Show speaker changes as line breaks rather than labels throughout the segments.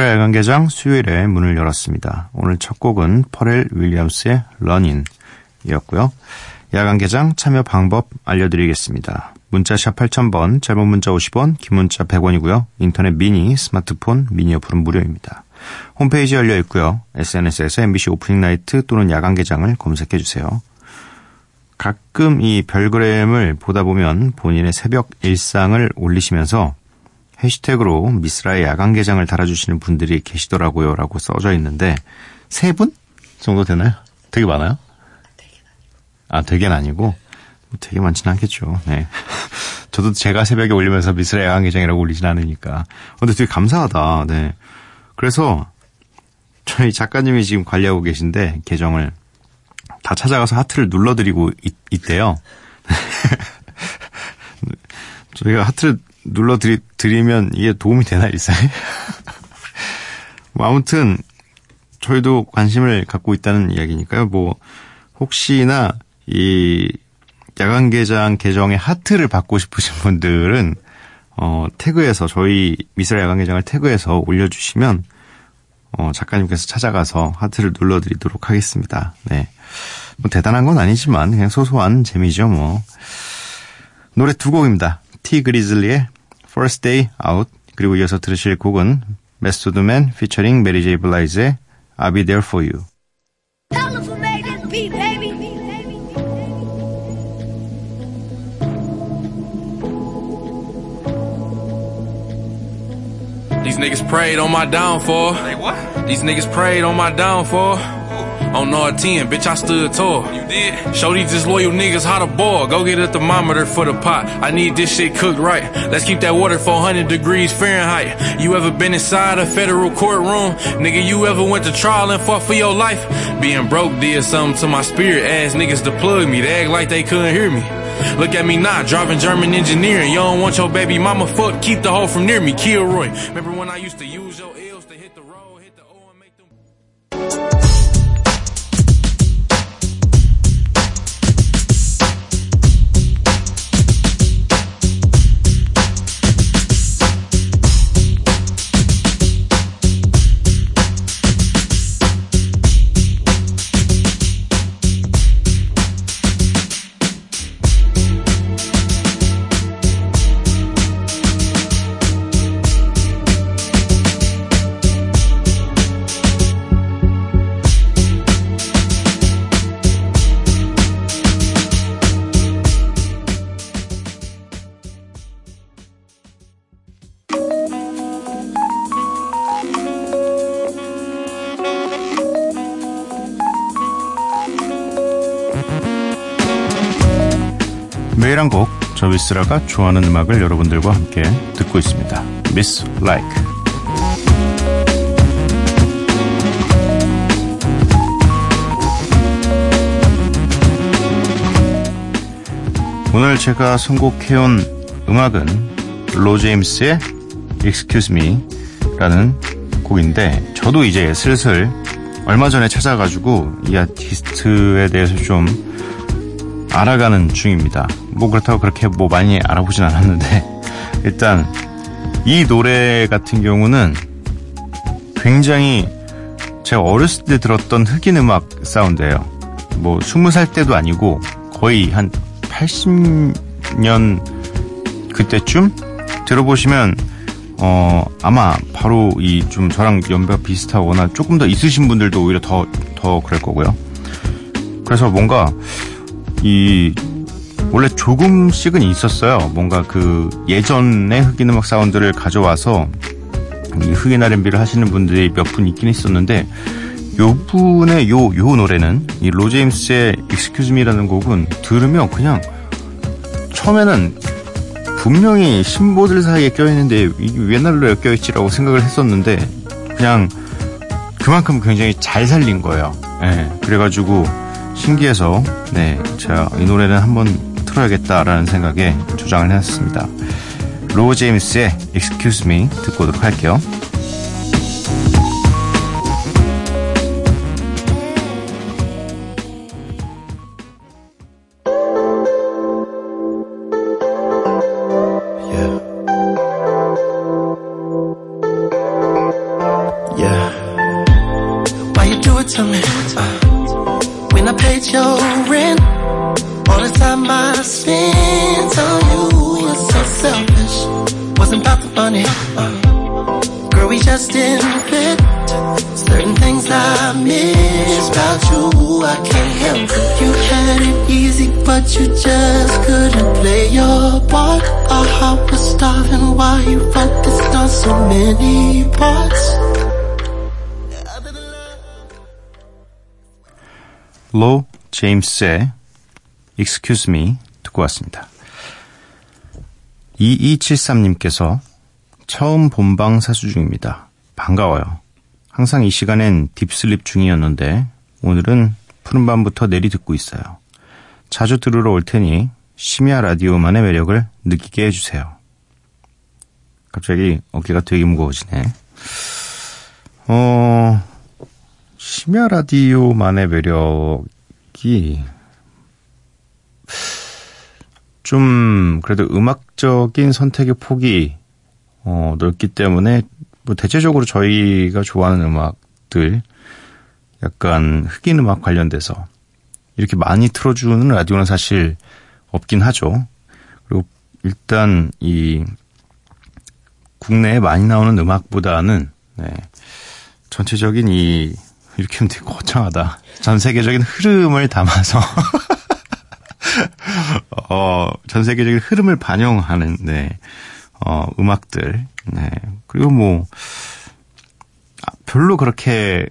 야간 개장 수요일에 문을 열었습니다. 오늘 첫 곡은 퍼렐 윌리엄스의 런인이었고요. 야간 개장 참여 방법 알려드리겠습니다. 문자샵 8000번, 짧은 문자 50원, 긴 문자 100원이고요. 인터넷 미니, 스마트폰, 미니 어플은 무료입니다. 홈페이지 열려 있고요. SNS에서 MBC 오프닝 나이트 또는 야간 개장을 검색해 주세요. 가끔 이 별그램을 보다 보면 본인의 새벽 일상을 올리시면서 해시태그로 미스라의 야간 개장을 달아주시는 분들이 계시더라고요. 라고 써져 있는데, 세 분 정도 되나요? 되게 많아요? 아, 되게는 아니고, 뭐 되게 많지는 않겠죠. 네. 저도 제가 새벽에 올리면서 미스라의 야간 개장이라고 올리진 않으니까. 근데 되게 감사하다. 네. 그래서, 저희 작가님이 지금 관리하고 계신데, 계정을 다 찾아가서 하트를 눌러드리고 있, 있대요. 저희가 하트를 눌러드리면 이게 도움이 되나 일상에? 뭐 아무튼 저희도 관심을 갖고 있다는 이야기니까요. 뭐 혹시나 이 야간 개장 계정에 하트를 받고 싶으신 분들은 어 태그해서 저희 미스라 야간 개장을 태그해서 올려주시면 어 작가님께서 찾아가서 하트를 눌러드리도록 하겠습니다. 네. 뭐 대단한 건 아니지만 그냥 소소한 재미죠 뭐. 노래 두 곡입니다. 티 그리즐리의 First Day Out 그리고 이어서 들으실 곡은 메소드맨 피처링 메리 제이 블라이즈의 I'll Be There For You
Tell them who made this beat, baby.
These niggas prayed on my downfall.
Hey, what?
These niggas prayed on my downfall. On Nord 10, bitch, I stood tall.
You did?
Show these disloyal niggas how to boil. Go get a thermometer for the pot. I need this shit cooked right. Let's keep that water 400 degrees Fahrenheit. You ever been inside a federal courtroom? Nigga, you ever went to trial and fought for your life? Being broke did something to my spirit. Ass niggas to plug me. They act like they couldn't hear me. Look at me now, driving German engineering. You don't want your baby mama fuck, keep the hoe from near me. Kilroy. Remember when I used to use
미스라가 좋아하는 음악을 여러분들과 함께 듣고 있습니다. 미스 라이크 오늘 제가 선곡해온 음악은 로 제임스의 Excuse Me 라는 곡인데 저도 이제 슬슬 얼마 전에 찾아가지고 이 아티스트에 대해서 좀 알아가는 중입니다. 뭐 그렇다고 그렇게 뭐 많이 알아보진 않았는데 일단 이 노래 같은 경우는 굉장히 제가 어렸을 때 들었던 흑인 음악 사운드예요. 뭐 20살 때도 아니고 거의 한 80년 그때쯤 들어보시면 어 아마 바로 이 좀 저랑 연배가 비슷하거나 조금 더 있으신 분들도 오히려 더 더 그럴 거고요. 그래서 뭔가 이 원래 조금씩은 있었어요. 뭔가 그 예전의 흑인 음악 사운드를 가져와서 이 흑인 R&B를 하시는 분들이 몇 분 있긴 있었는데 요 분의 요, 요 노래는 이 로제임스의 Excuse Me라는 곡은 들으면 그냥 처음에는 분명히 신보들 사이에 껴있는데 이게 옛날 노래가 껴있지라고 생각을 했었는데 그냥 그만큼 굉장히 잘 살린 거예요. 네, 그래가지고 신기해서 네, 제가 이 노래는 한번 틀어야겠다라는 생각에 조장을 해놨습니다. 로 제임스의 Excuse Me 듣고 오도록 할게요.
Fit. Certain things I miss about you, I can't help it. You had it easy, but you just couldn't play your part. Our heart was starving while you this down so many parts.
로 제임스의 Excuse Me 듣고 왔습니다. 2273님께서 처음 본방 사수 중입니다. 반가워요. 항상 이 시간엔 딥슬립 중이었는데 오늘은 푸른밤부터 내리 듣고 있어요. 자주 들으러 올 테니 심야 라디오만의 매력을 느끼게 해주세요. 갑자기 어깨가 되게 무거워지네. 어, 심야 라디오만의 매력이 좀 그래도 음악적인 선택의 폭이 어, 넓기 때문에 뭐 대체적으로 저희가 좋아하는 음악들 약간 흑인 음악 관련돼서 이렇게 많이 틀어주는 라디오는 사실 없긴 하죠. 그리고 일단 이 국내에 많이 나오는 음악보다는 네, 전체적인 이 이렇게 하면 되게 거창하다. 전 세계적인 흐름을 담아서 어, 전 세계적인 흐름을 반영하는 네, 어, 음악들. 네. 그리고 뭐 아, 별로 그렇게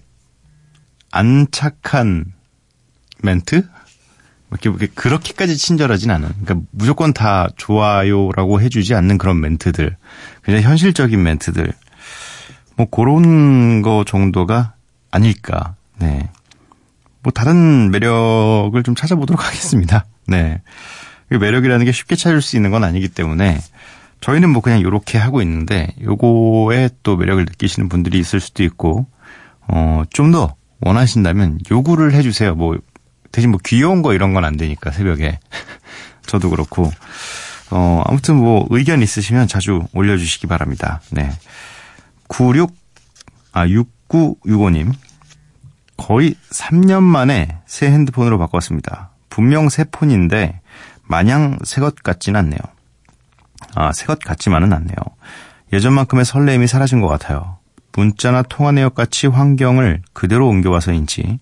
안 착한 멘트? 이렇게, 이렇게 그렇게까지 친절하진 않은. 그러니까 무조건 다 좋아요라고 해주지 않는 그런 멘트들. 그냥 현실적인 멘트들. 뭐 그런 거 정도가 아닐까. 네. 뭐 다른 매력을 좀 찾아보도록 하겠습니다. 네. 매력이라는 게 쉽게 찾을 수 있는 건 아니기 때문에 저희는 뭐 그냥 요렇게 하고 있는데 요거에 또 매력을 느끼시는 분들이 있을 수도 있고 어, 좀 더 원하신다면 요구를 해주세요. 뭐 대신 뭐 귀여운 거 이런 건 안 되니까 새벽에 저도 그렇고 어, 아무튼 뭐 의견 있으시면 자주 올려주시기 바랍니다. 네. 96, 아, 6965님. 거의 3년 만에 새 핸드폰으로 바꿨습니다. 분명 새 폰인데 마냥 새 것 같진 않네요. 아, 새것 같지만은 않네요. 예전만큼의 설렘이 사라진 것 같아요. 문자나 통화 내역 같이 환경을 그대로 옮겨와서인지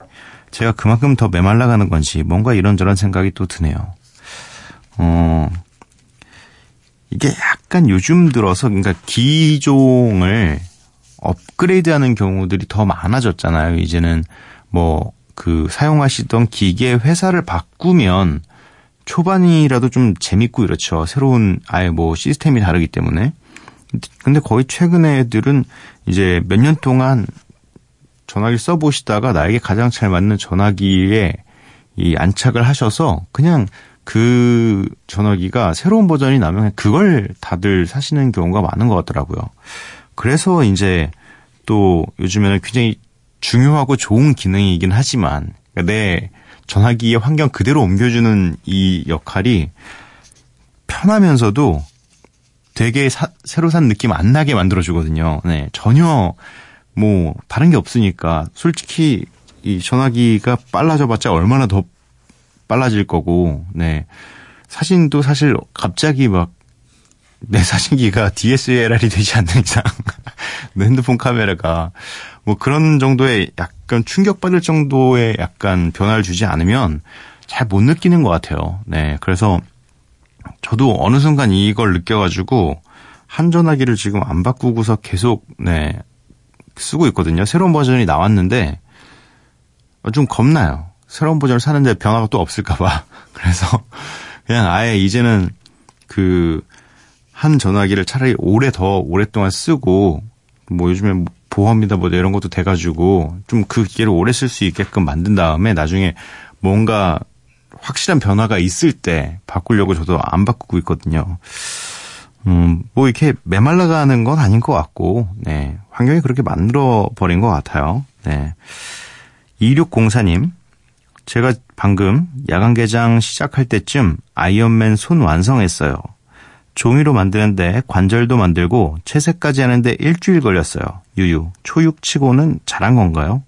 제가 그만큼 더 메말라가는 건지 뭔가 이런저런 생각이 또 드네요. 어, 이게 약간 요즘 들어서 그러니까 기종을 업그레이드하는 경우들이 더 많아졌잖아요. 이제는 뭐 그 사용하시던 기계 회사를 바꾸면 초반이라도 좀 재밌고 이렇죠. 새로운 아예 뭐 시스템이 다르기 때문에. 근데 거의 최근에 애들은 이제 몇 년 동안 전화기 써보시다가 나에게 가장 잘 맞는 전화기에 이 안착을 하셔서 그냥 그 전화기가 새로운 버전이 나면 그걸 다들 사시는 경우가 많은 것 같더라고요. 그래서 이제 또 요즘에는 굉장히 중요하고 좋은 기능이긴 하지만 그러니까 내 전화기의 환경 그대로 옮겨주는 이 역할이 편하면서도 되게 사, 새로 산 느낌 안 나게 만들어주거든요. 네, 전혀 뭐 다른 게 없으니까 솔직히 이 전화기가 빨라져봤자 얼마나 더 빨라질 거고, 네 사진도 사실 갑자기 막 내 사진기가 DSLR이 되지 않는 이상 내 핸드폰 카메라가 뭐 그런 정도의 약간 충격받을 정도의 약간 변화를 주지 않으면 잘 못 느끼는 것 같아요. 네. 그래서 저도 어느 순간 이걸 느껴가지고 한 전화기를 지금 안 바꾸고서 계속, 네, 쓰고 있거든요. 새로운 버전이 나왔는데 좀 겁나요. 새로운 버전을 사는데 변화가 또 없을까봐. 그래서 그냥 아예 이제는 그 한 전화기를 차라리 오래 더 오랫동안 쓰고 뭐 요즘에 보험이다 뭐 이런 것도 돼가지고 좀 그 기계를 오래 쓸 수 있게끔 만든 다음에 나중에 뭔가 확실한 변화가 있을 때 바꾸려고 저도 안 바꾸고 있거든요. 음, 뭐 이렇게 메말라가는 건 아닌 것 같고, 네. 환경이 그렇게 만들어 버린 것 같아요. 네. 2604님, 제가 방금 야간 개장 시작할 때쯤 아이언맨 손 완성했어요. 종이로 만드는데 관절도 만들고 채색까지 하는데 일주일 걸렸어요. 유유. 초육 치고는 잘한 건가요?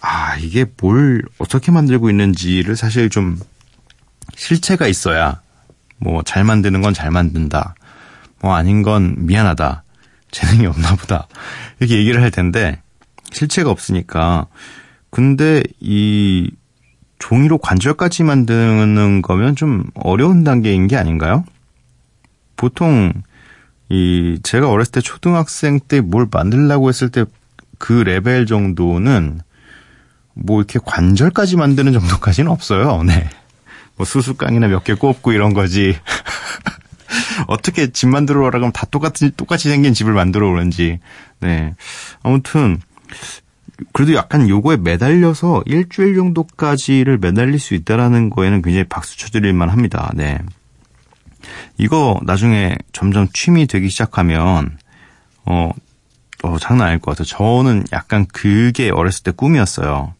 아, 이게 뭘 어떻게 만들고 있는지를 사실 좀 실체가 있어야 뭐 잘 만드는 건 잘 만든다. 뭐 아닌 건 미안하다. 재능이 없나 보다. 이렇게 얘기를 할 텐데 실체가 없으니까 근데 이 종이로 관절까지 만드는 거면 좀 어려운 단계인 게 아닌가요? 보통 이 제가 어렸을 때 초등학생 때 뭘 만들려고 했을 때 그 레벨 정도는 뭐 이렇게 관절까지 만드는 정도까지는 없어요. 네. 뭐 수수깡이나 몇 개 꼽고 이런 거지. 어떻게 집 만들어 오라 그러면 다 똑같이 똑같이 생긴 집을 만들어 오는지. 네. 아무튼 그래도 약간 요거에 매달려서 일주일 정도까지를 매달릴 수 있다라는 거에는 굉장히 박수 쳐드릴 만 합니다. 네. 이거 나중에 점점 취미 되기 시작하면, 어, 어, 장난 아닐 것 같아요. 저는 약간 그게 어렸을 때 꿈이었어요.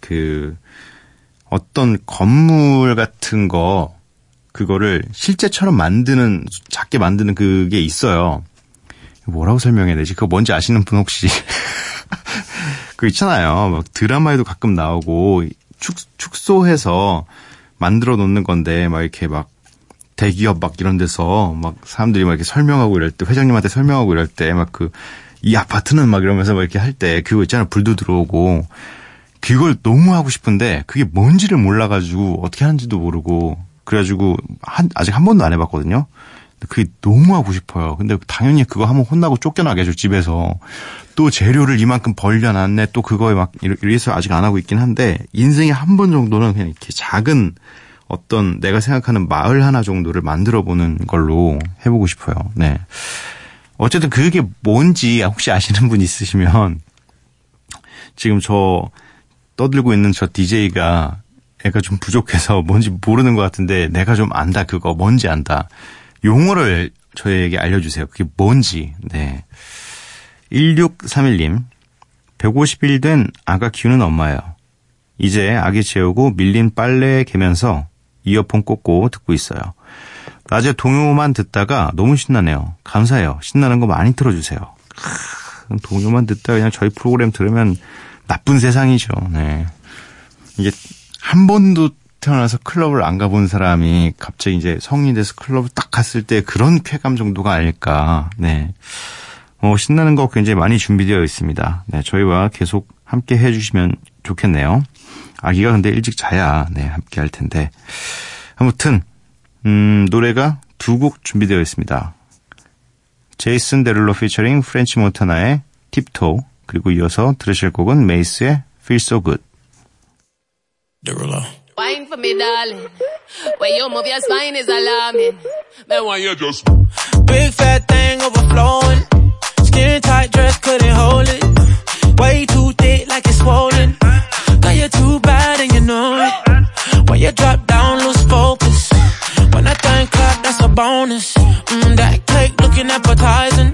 그, 어떤 건물 같은 거, 그거를 실제처럼 만드는, 작게 만드는 그게 있어요. 뭐라고 설명해야 되지? 그거 뭔지 아시는 분 혹시? 그 있잖아요. 막 드라마에도 가끔 나오고, 축, 축소해서 만들어 놓는 건데, 막 이렇게 막 대기업 막 이런 데서 막 사람들이 막 이렇게 설명하고 이럴 때 회장님한테 설명하고 이럴 때 막 그 이 아파트는 막 이러면서 막 이렇게 할 때 그거 있잖아 불도 들어오고 그걸 너무 하고 싶은데 그게 뭔지를 몰라가지고 어떻게 하는지도 모르고 그래가지고 한 아직 한 번도 안 해봤거든요. 그게 너무 하고 싶어요. 근데 당연히 그거 하면 혼나고 쫓겨나게죠 집에서 또 재료를 이만큼 벌려놨네 또 그거에 막 이래서 아직 안 하고 있긴 한데 인생에 한 번 정도는 그냥 이렇게 작은 어떤 내가 생각하는 마을 하나 정도를 만들어 보는 걸로 해보고 싶어요. 네. 어쨌든 그게 뭔지 혹시 아시는 분 있으시면 지금 저 떠들고 있는 저 DJ가 애가 좀 부족해서 뭔지 모르는 것 같은데 내가 좀 안다 그거 뭔지 안다. 용어를 저에게 알려주세요. 그게 뭔지. 네. 1631님. 150일 된 아가 키우는 엄마예요. 이제 아기 재우고 밀린 빨래 개면서 이어폰 꽂고 듣고 있어요. 낮에 동요만 듣다가 너무 신나네요. 감사해요. 신나는 거 많이 틀어주세요. 동요만 듣다 그냥 저희 프로그램 들으면 나쁜 세상이죠. 네. 이게 한 번도 태어나서 클럽을 안 가본 사람이 갑자기 이제 성인이 돼서 클럽을 딱 갔을 때 그런 쾌감 정도가 아닐까. 네. 어, 신나는 거 굉장히 많이 준비되어 있습니다. 네, 저희와 계속 함께 해주시면 좋겠네요. 아기가 근데 일찍 자야 네 함께 할 텐데 아무튼 음, 노래가 두 곡 준비되어 있습니다. 제이슨 데룰로 피처링 프렌치 몬타나의 Tip Toe 그리고 이어서 들으실 곡은 메이스의 Feel So Good.
Derulo. Wine for me, darling. Way you move your spine is alarming. Then why you just big fat thing overflowing. Skin tight dress couldn't hold it. Way too thick like it's swollen. You're too bad and you know it. When you drop down, lose focus. When I think clap, that's a bonus. Mm, that cake looking appetizing.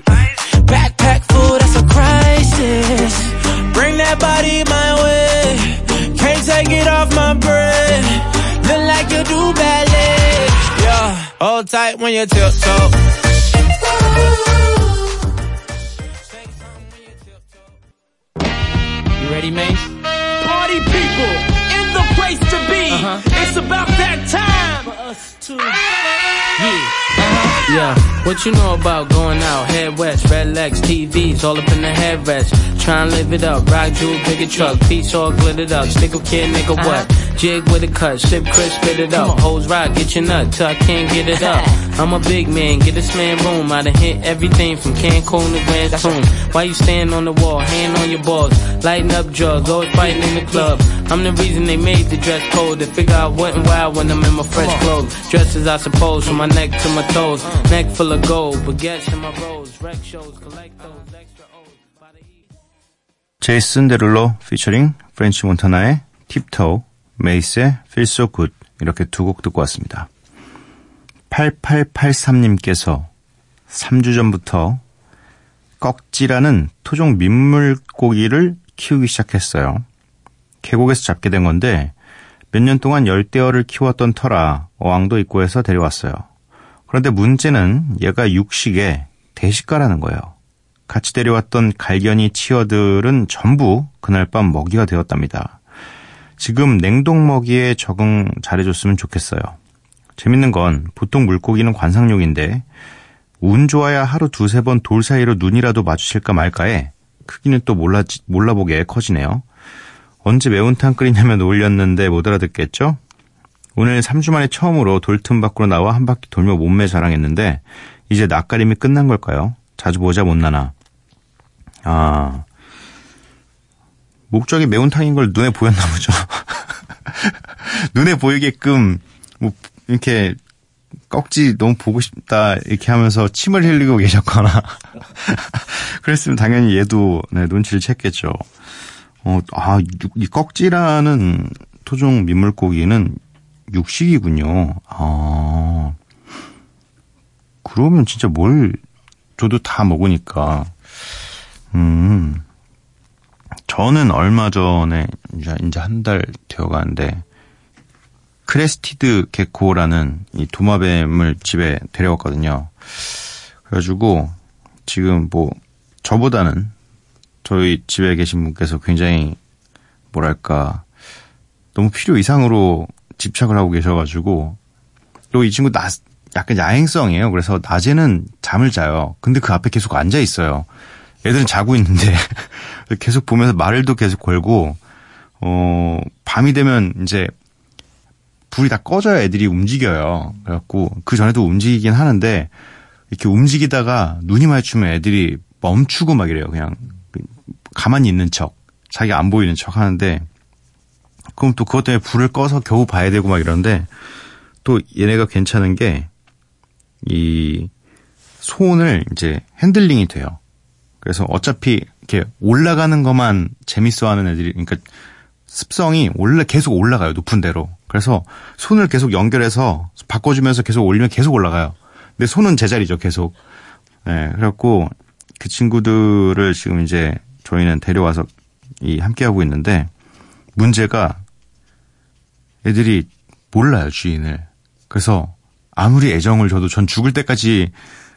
Backpack food, that's a crisis. Bring that body my way. Can't take it off my brain. Look like you do ballet. Yeah, hold tight when you tiptoe.
You ready, Mace?
People in the place to be. Uh-huh. It's about that time for us to.
Yeah. Uh-huh. Yeah, what you know about going out? Head west, red legs, TVs, all up in the headrest. Try and live it up, ride jewel, bigger truck, piece all glittered up. Stick a kid, nigga, what? Jig with a cut, sip crisp, spit it up. Hose rock, get your nut till I can't get it up. I'm a big man, get this man room. I done hit everything from Cancun to Grand Tune. Why you stand on the wall, hand on your balls, lighting up drugs, always fighting in the club. I'm the reason they made the dress code. They figure I went wild when I'm in my fresh clothes. Dresses, I suppose, from my neck to my toes. Neck full of gold, baguettes in my rolls. Rec shows, collect those extra O's. By the.
제이슨 데룰로 피처링 프렌치 몬타나의 Tip Toe, 메이스의 Feel So Good 이렇게 두 곡 듣고 왔습니다. 8883님께서 3주 전부터 꺽지라는 토종 민물고기를 키우기 시작했어요. 계곡에서 잡게 된 건데 몇 년 동안 열대어를 키웠던 터라 어항도 있고 해서 데려왔어요. 그런데 문제는 얘가 육식에 대식가라는 거예요. 같이 데려왔던 갈견이 치어들은 전부 그날 밤 먹이가 되었답니다. 지금 냉동 먹이에 적응 잘해줬으면 좋겠어요. 재밌는 건 보통 물고기는 관상용인데 운 좋아야 하루 두세 번 돌 사이로 눈이라도 마주칠까 말까에 크기는 또 몰라, 몰라보게 커지네요. 언제 매운탕 끓이냐면 올렸는데 못 알아듣겠죠? 오늘 3주 만에 처음으로 돌틈 밖으로 나와 한 바퀴 돌며 몸매 자랑했는데 이제 낯가림이 끝난 걸까요? 자주 보자 못나나. 아 목적이 매운탕인 걸 눈에 보였나 보죠. 눈에 보이게끔 뭐 이렇게 꺽지 너무 보고 싶다 이렇게 하면서 침을 흘리고 계셨거나 그랬으면 당연히 얘도 네, 눈치를 챘겠죠. 어, 아, 육- 이 꺽지라는 토종 민물고기는 육식이군요. 아, 그러면 진짜 뭘 저도 다 먹으니까 음. 저는 얼마 전에 이제 이제 한 달 되어 가는데 crested gecko라는 이 도마뱀을 집에 데려왔거든요. 그래가지고 지금 뭐 저보다는 저희 집에 계신 분께서 굉장히 뭐랄까 너무 필요 이상으로 집착을 하고 계셔가지고 또 이 친구 나 약간 야행성이에요. 그래서 낮에는 잠을 자요. 근데 그 앞에 계속 앉아 있어요. 애들은 자고 있는데 계속 보면서 말도 계속 걸고 어 밤이 되면 이제 불이 다 꺼져야 애들이 움직여요. 그래갖고 그 전에도 움직이긴 하는데 이렇게 움직이다가 눈이 마주치면 애들이 멈추고 막 이래요. 그냥 가만히 있는 척, 자기 안 보이는 척 하는데 그럼 또 그것 때문에 불을 꺼서 겨우 봐야 되고 막 이러는데 또 얘네가 괜찮은 게 이 손을 이제 핸들링이 돼요. 그래서 어차피 이렇게 올라가는 것만 재밌어 하는 애들이, 그러니까 습성이 올라, 계속 올라가요, 높은 데로. 그래서 손을 계속 연결해서 바꿔주면서 계속 올리면 계속 올라가요. 근데 손은 제자리죠, 계속. 네, 그래갖고 그 친구들을 지금 이제 저희는 데려와서 이 함께 하고 있는데 문제가 애들이 몰라요, 주인을. 그래서 아무리 애정을 줘도 전 죽을 때까지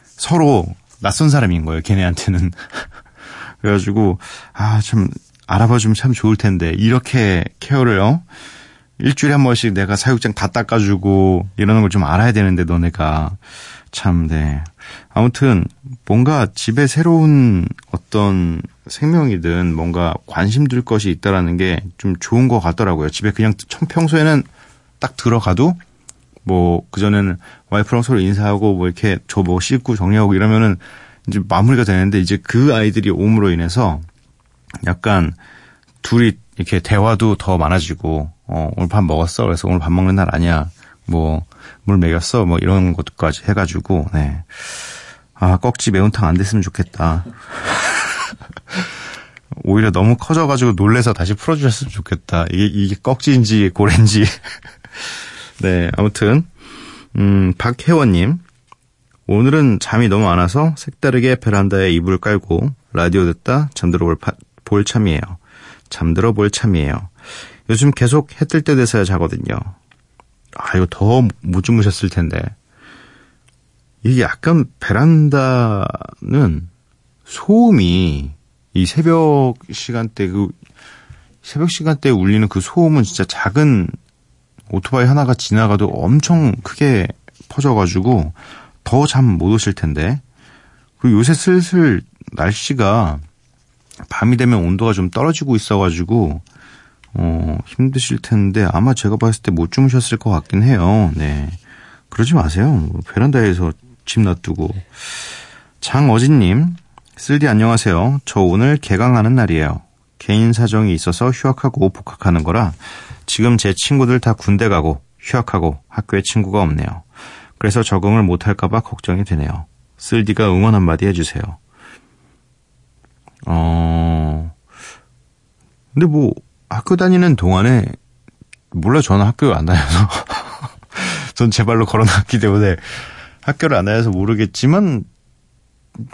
서로 낯선 사람인 거예요, 걔네한테는. 그래가지고, 아, 참, 알아봐주면 참 좋을 텐데, 이렇게 케어를 요? 일주일에 한 번씩 내가 사육장 다 닦아주고, 이러는 걸 좀 알아야 되는데, 너네가. 참, 네. 아무튼, 뭔가 집에 새로운 어떤 생명이든 뭔가 관심 들 것이 있다라는 게 좀 좋은 것 같더라고요. 집에 그냥 청- 평소에는 딱 들어가도 뭐 그전에는 와이프랑 서로 인사하고 뭐 이렇게 저뭐 씻고 정리하고 이러면은 이제 마무리가 되는데 이제 그 아이들이 옴으로 인해서 약간 둘이 이렇게 대화도 더 많아지고 어 오늘 밥 먹었어? 그래서 오늘 밥 먹는 날 아니야? 뭐 물 먹였어? 뭐 이런 것까지 해가지고 네아 꺽지 매운탕 안 됐으면 좋겠다 오히려 너무 커져가지고 놀래서 다시 풀어주셨으면 좋겠다 이게 이게 꺽지인지 고래인지 네, 아무튼 음, 박혜원님 오늘은 잠이 너무 안 와서 색다르게 베란다에 이불 깔고 라디오 듣다 잠들어 볼, 파- 볼 참이에요. 잠들어 볼 참이에요. 요즘 계속 해 뜰 때 돼서야 자거든요. 아, 이거 더 못 주무셨을 텐데. 이게 약간 베란다는 소음이 이 새벽 시간대 그 새벽 시간대에 울리는 그 소음은 진짜 작은 오토바이 하나가 지나가도 엄청 크게 퍼져가지고 더 잠 못 오실 텐데. 그리고 요새 슬슬 날씨가 밤이 되면 온도가 좀 떨어지고 있어가지고 어, 힘드실 텐데 아마 제가 봤을 때 못 주무셨을 것 같긴 해요. 네. 그러지 마세요. 베란다에서 집 놔두고. 장어진님, 쓸디 안녕하세요. 저 오늘 개강하는 날이에요. 개인 사정이 있어서 휴학하고 복학하는 거라 지금 제 친구들 다 군대 가고 휴학하고 학교에 친구가 없네요. 그래서 적응을 못할까봐 걱정이 되네요. 쓸디가 응원 한마디 해주세요. 어, 근데 뭐 학교 다니는 동안에 몰라 저는 학교 안 다녀서 전 제 발로 걸어 나왔기 때문에 학교를 안 다녀서 모르겠지만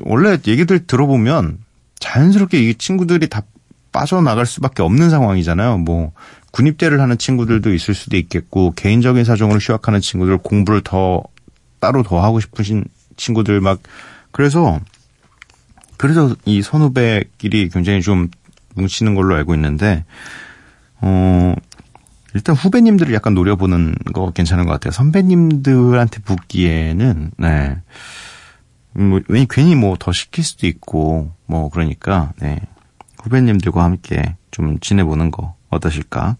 원래 얘기들 들어보면 자연스럽게 이 친구들이 다 빠져나갈 수밖에 없는 상황이잖아요. 뭐 군입대를 하는 친구들도 있을 수도 있겠고 개인적인 사정으로 휴학하는 친구들 공부를 더 따로 더 하고 싶으신 친구들 막 그래서 그래서 이 선후배끼리 굉장히 좀 뭉치는 걸로 알고 있는데 어 일단 후배님들을 약간 노려보는 거 괜찮은 것 같아요. 선배님들한테 붙기에는 네. 뭐, 왠 괜히 뭐 더 시킬 수도 있고 뭐 그러니까 네. 후배님들과 함께 좀 지내보는 거 어떠실까?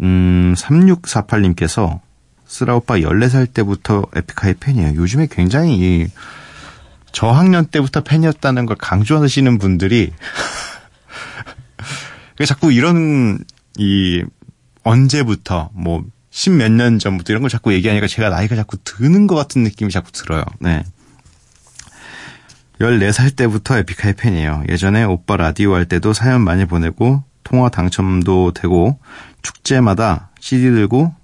음, 3648님께서 쓰라 오빠 14살 때부터 에픽하이 팬이에요. 요즘에 굉장히 이 저학년 때부터 팬이었다는 걸 강조하시는 분들이 자꾸 이런 이 언제부터 뭐 십몇 년 전부터 이런 걸 자꾸 얘기하니까 제가 나이가 자꾸 드는 것 같은 느낌이 자꾸 들어요. 네. 14살 때부터 에픽하이 팬이에요. 예전에 오빠 라디오 할 때도 사연 많이 보내고 통화 당첨도 되고 축제마다 CD 들고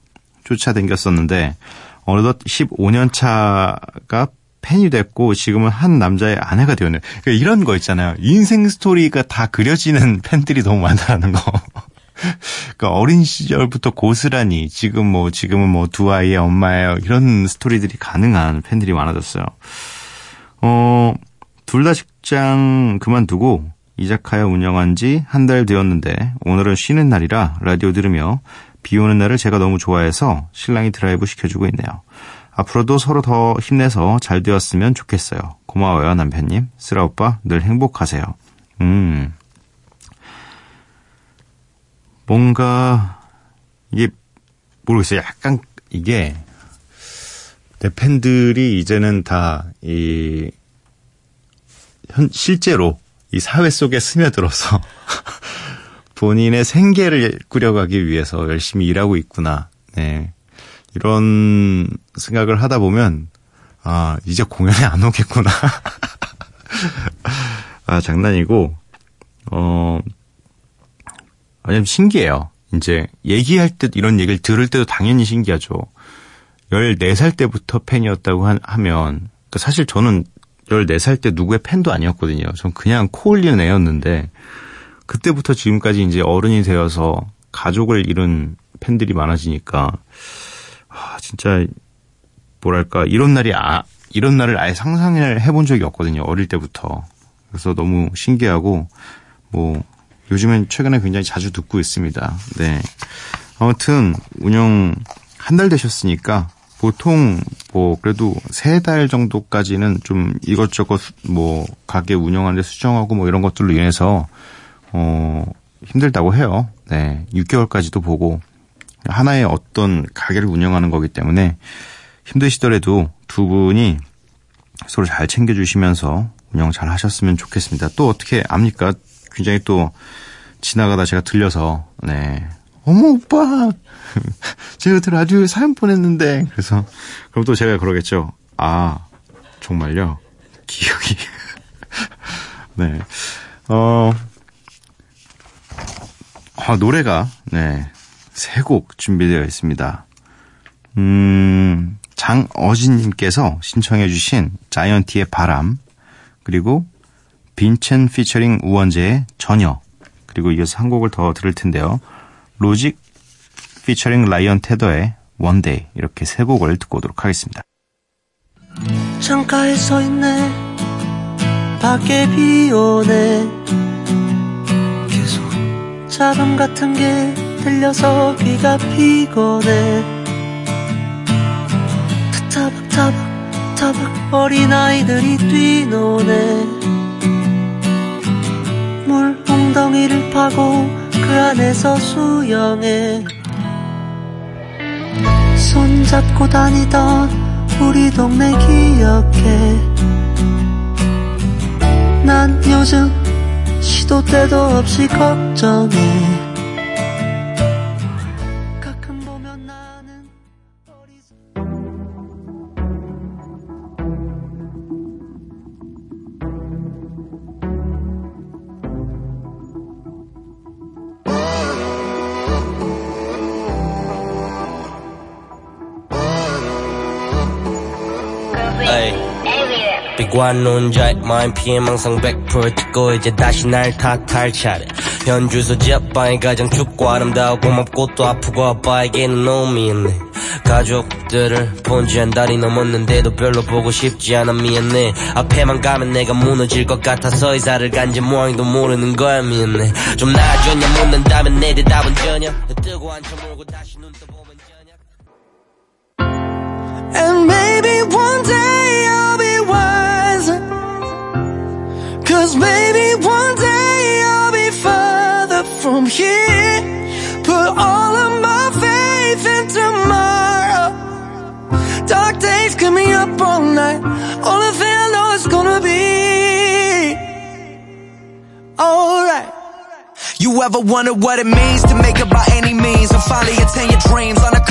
쫓아댕겼었는데 어느덧 15년 차가 팬이 됐고 지금은 한 남자의 아내가 되었네요. 그러니까 이런 거 있잖아요. 인생 스토리가 다 그려지는 팬들이 너무 많다는 거. 그러니까 어린 시절부터 고스란히 지금 뭐 지금은 뭐 두 아이의 엄마예요. 이런 스토리들이 가능한 팬들이 많아졌어요. 어, 둘다 직장 그만두고 이자카야 운영한 지 한 달 되었는데 오늘은 쉬는 날이라 라디오 들으며 비 오는 날을 제가 너무 좋아해서 신랑이 드라이브 시켜주고 있네요. 앞으로도 서로 더 힘내서 잘 되었으면 좋겠어요. 고마워요, 남편님. 쓰라 오빠, 늘 행복하세요. 음. 뭔가, 이게, 모르겠어요. 약간, 이게, 내 팬들이 이제는 다, 이, 현, 실제로 이 사회 속에 스며들어서 본인의 생계를 꾸려가기 위해서 열심히 일하고 있구나. 네. 이런 생각을 하다 보면, 아, 이제 공연에 안 오겠구나. 아, 장난이고, 어, 아니, 신기해요. 이제, 얘기할 때, 이런 얘기를 들을 때도 당연히 신기하죠. 14살 때부터 팬이었다고 하, 면 그러니까 사실 저는 14살 때 누구의 팬도 아니었거든요. 전 그냥 코 올리는 애였는데, 그때부터 지금까지 이제 어른이 되어서 가족을 잃은 팬들이 많아지니까, 아, 진짜, 뭐랄까, 이런 날이, 아, 이런 날을 아예 상상을 해본 적이 없거든요. 어릴 때부터. 그래서 너무 신기하고, 뭐, 요즘엔 최근에 굉장히 자주 듣고 있습니다. 네. 아무튼, 운영 한 달 되셨으니까, 보통, 뭐, 그래도 세 달 정도까지는 좀 이것저것, 뭐, 가게 운영하는데 수정하고 뭐 이런 것들로 인해서, 어, 힘들다고 해요. 네. 6개월까지도 보고, 하나의 어떤 가게를 운영하는 거기 때문에 힘드시더라도 두 분이 서로 잘 챙겨주시면서 운영 잘 하셨으면 좋겠습니다. 또 어떻게 압니까? 굉장히 또 지나가다 제가 들려서 네 어머 오빠 제가 그 라디오에 사연 보냈는데 그래서 그럼 또 제가 그러겠죠. 아 정말요? 기억이 네 어. 아, 노래가, 네, 세 곡 준비되어 있습니다. 음, 장어진님께서 신청해주신 자이언티의 바람, 그리고 빈첸 피처링 우원재의 전혀, 그리고 이어서 한 곡을 더 들을 텐데요. 로직 피처링 라이언 테더의 One Day, 이렇게 세 곡을 듣고 오도록 하겠습니다.
창가에 서 있네, 밖에 비 오네, 계속 잡음 같은 게 들려서 귀가 피곤해 타박 타박 타박 어린아이들이 뛰노네. 물 웅덩이를 파고 그 안에서 수영해. 손잡고 다니던 우리 동네 기억해. 난 요즘 시도 때도 없이 걱정해
관놓은 자의 마음 피해 망상 100% 듣고 이제 다시 날 탓할 차례 현주소 지압방이 가장 춥고 아름다워 고맙고 또 아프고 아빠에게는 놈이 있네 가족들을 본 지 한 달이 넘었는데도 별로 보고 싶지 않아 미안해 앞에만 가면 내가 무너질 것 같아서 이사를 간지 모양도 모르는 거야 미안해 좀 나아졌냐 묻는다면 내 대답은 전혀 뜨고 앉혀 물고 다시 눈 떠보면 전혀
And maybe one day Cause maybe one day I'll be further from here. Put all of my faith in tomorrow. Dark days keep me up all night. Only thing I know is gonna be alright. You ever wonder what it means to make it by any means and finally attain your dreams? On a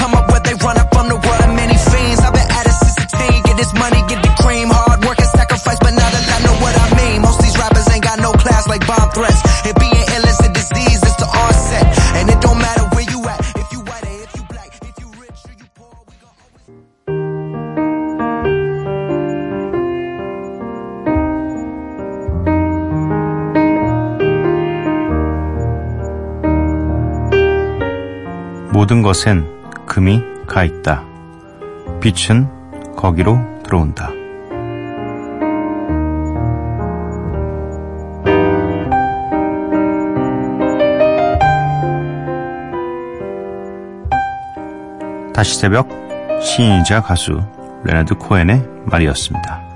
모든 것엔 금이 가 있다. 빛은 거기로 들어온다. 다시 새벽 시인이자 가수 레나드 코엔의 말이었습니다.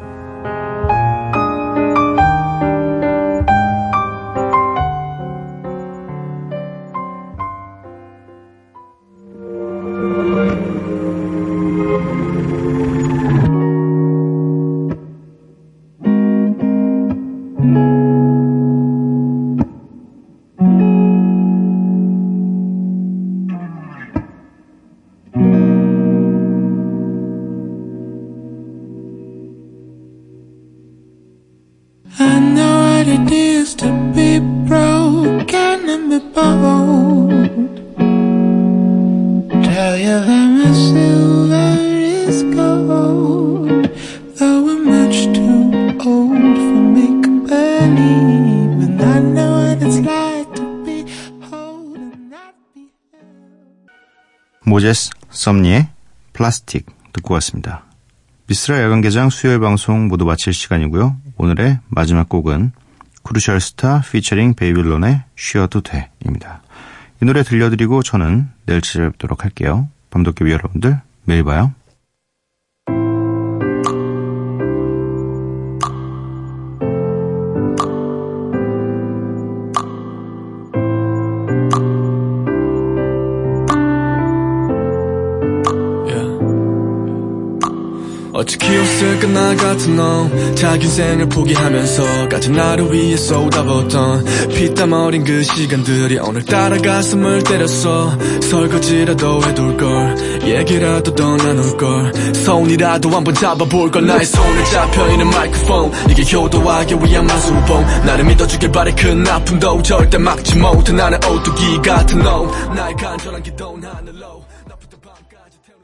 모제스 섬니의 플라스틱 듣고 왔습니다. 미쓰라 야간개장 수요일 방송 모두 마칠 시간이고요. 오늘의 마지막 곡은 크루셜 스타 피처링 베이빌론의 쉬어도 돼입니다. 이 노래 들려드리고 저는 내일 찾아뵙도록 할게요. 밤도깨비 여러분들 매일 봐요.
나 같은 놈. 자기 생을 포기하면서 까지 나를 위해 쏟아붓던 피땀 어린 그 시간들이 오늘따라 가슴을 때렸어. 설거지라도 해둘걸. 얘기라도 더 나눌걸. 손이라도 한번 잡아볼걸. 나의 손에 잡혀있는 마이크폰. 이게 효도하기 위한 마수봉. 나를 믿어주길 바래. 큰 아픔도 절대 막지 못해. 나는 오뚜기 같은 놈. 나의 간절한 하늘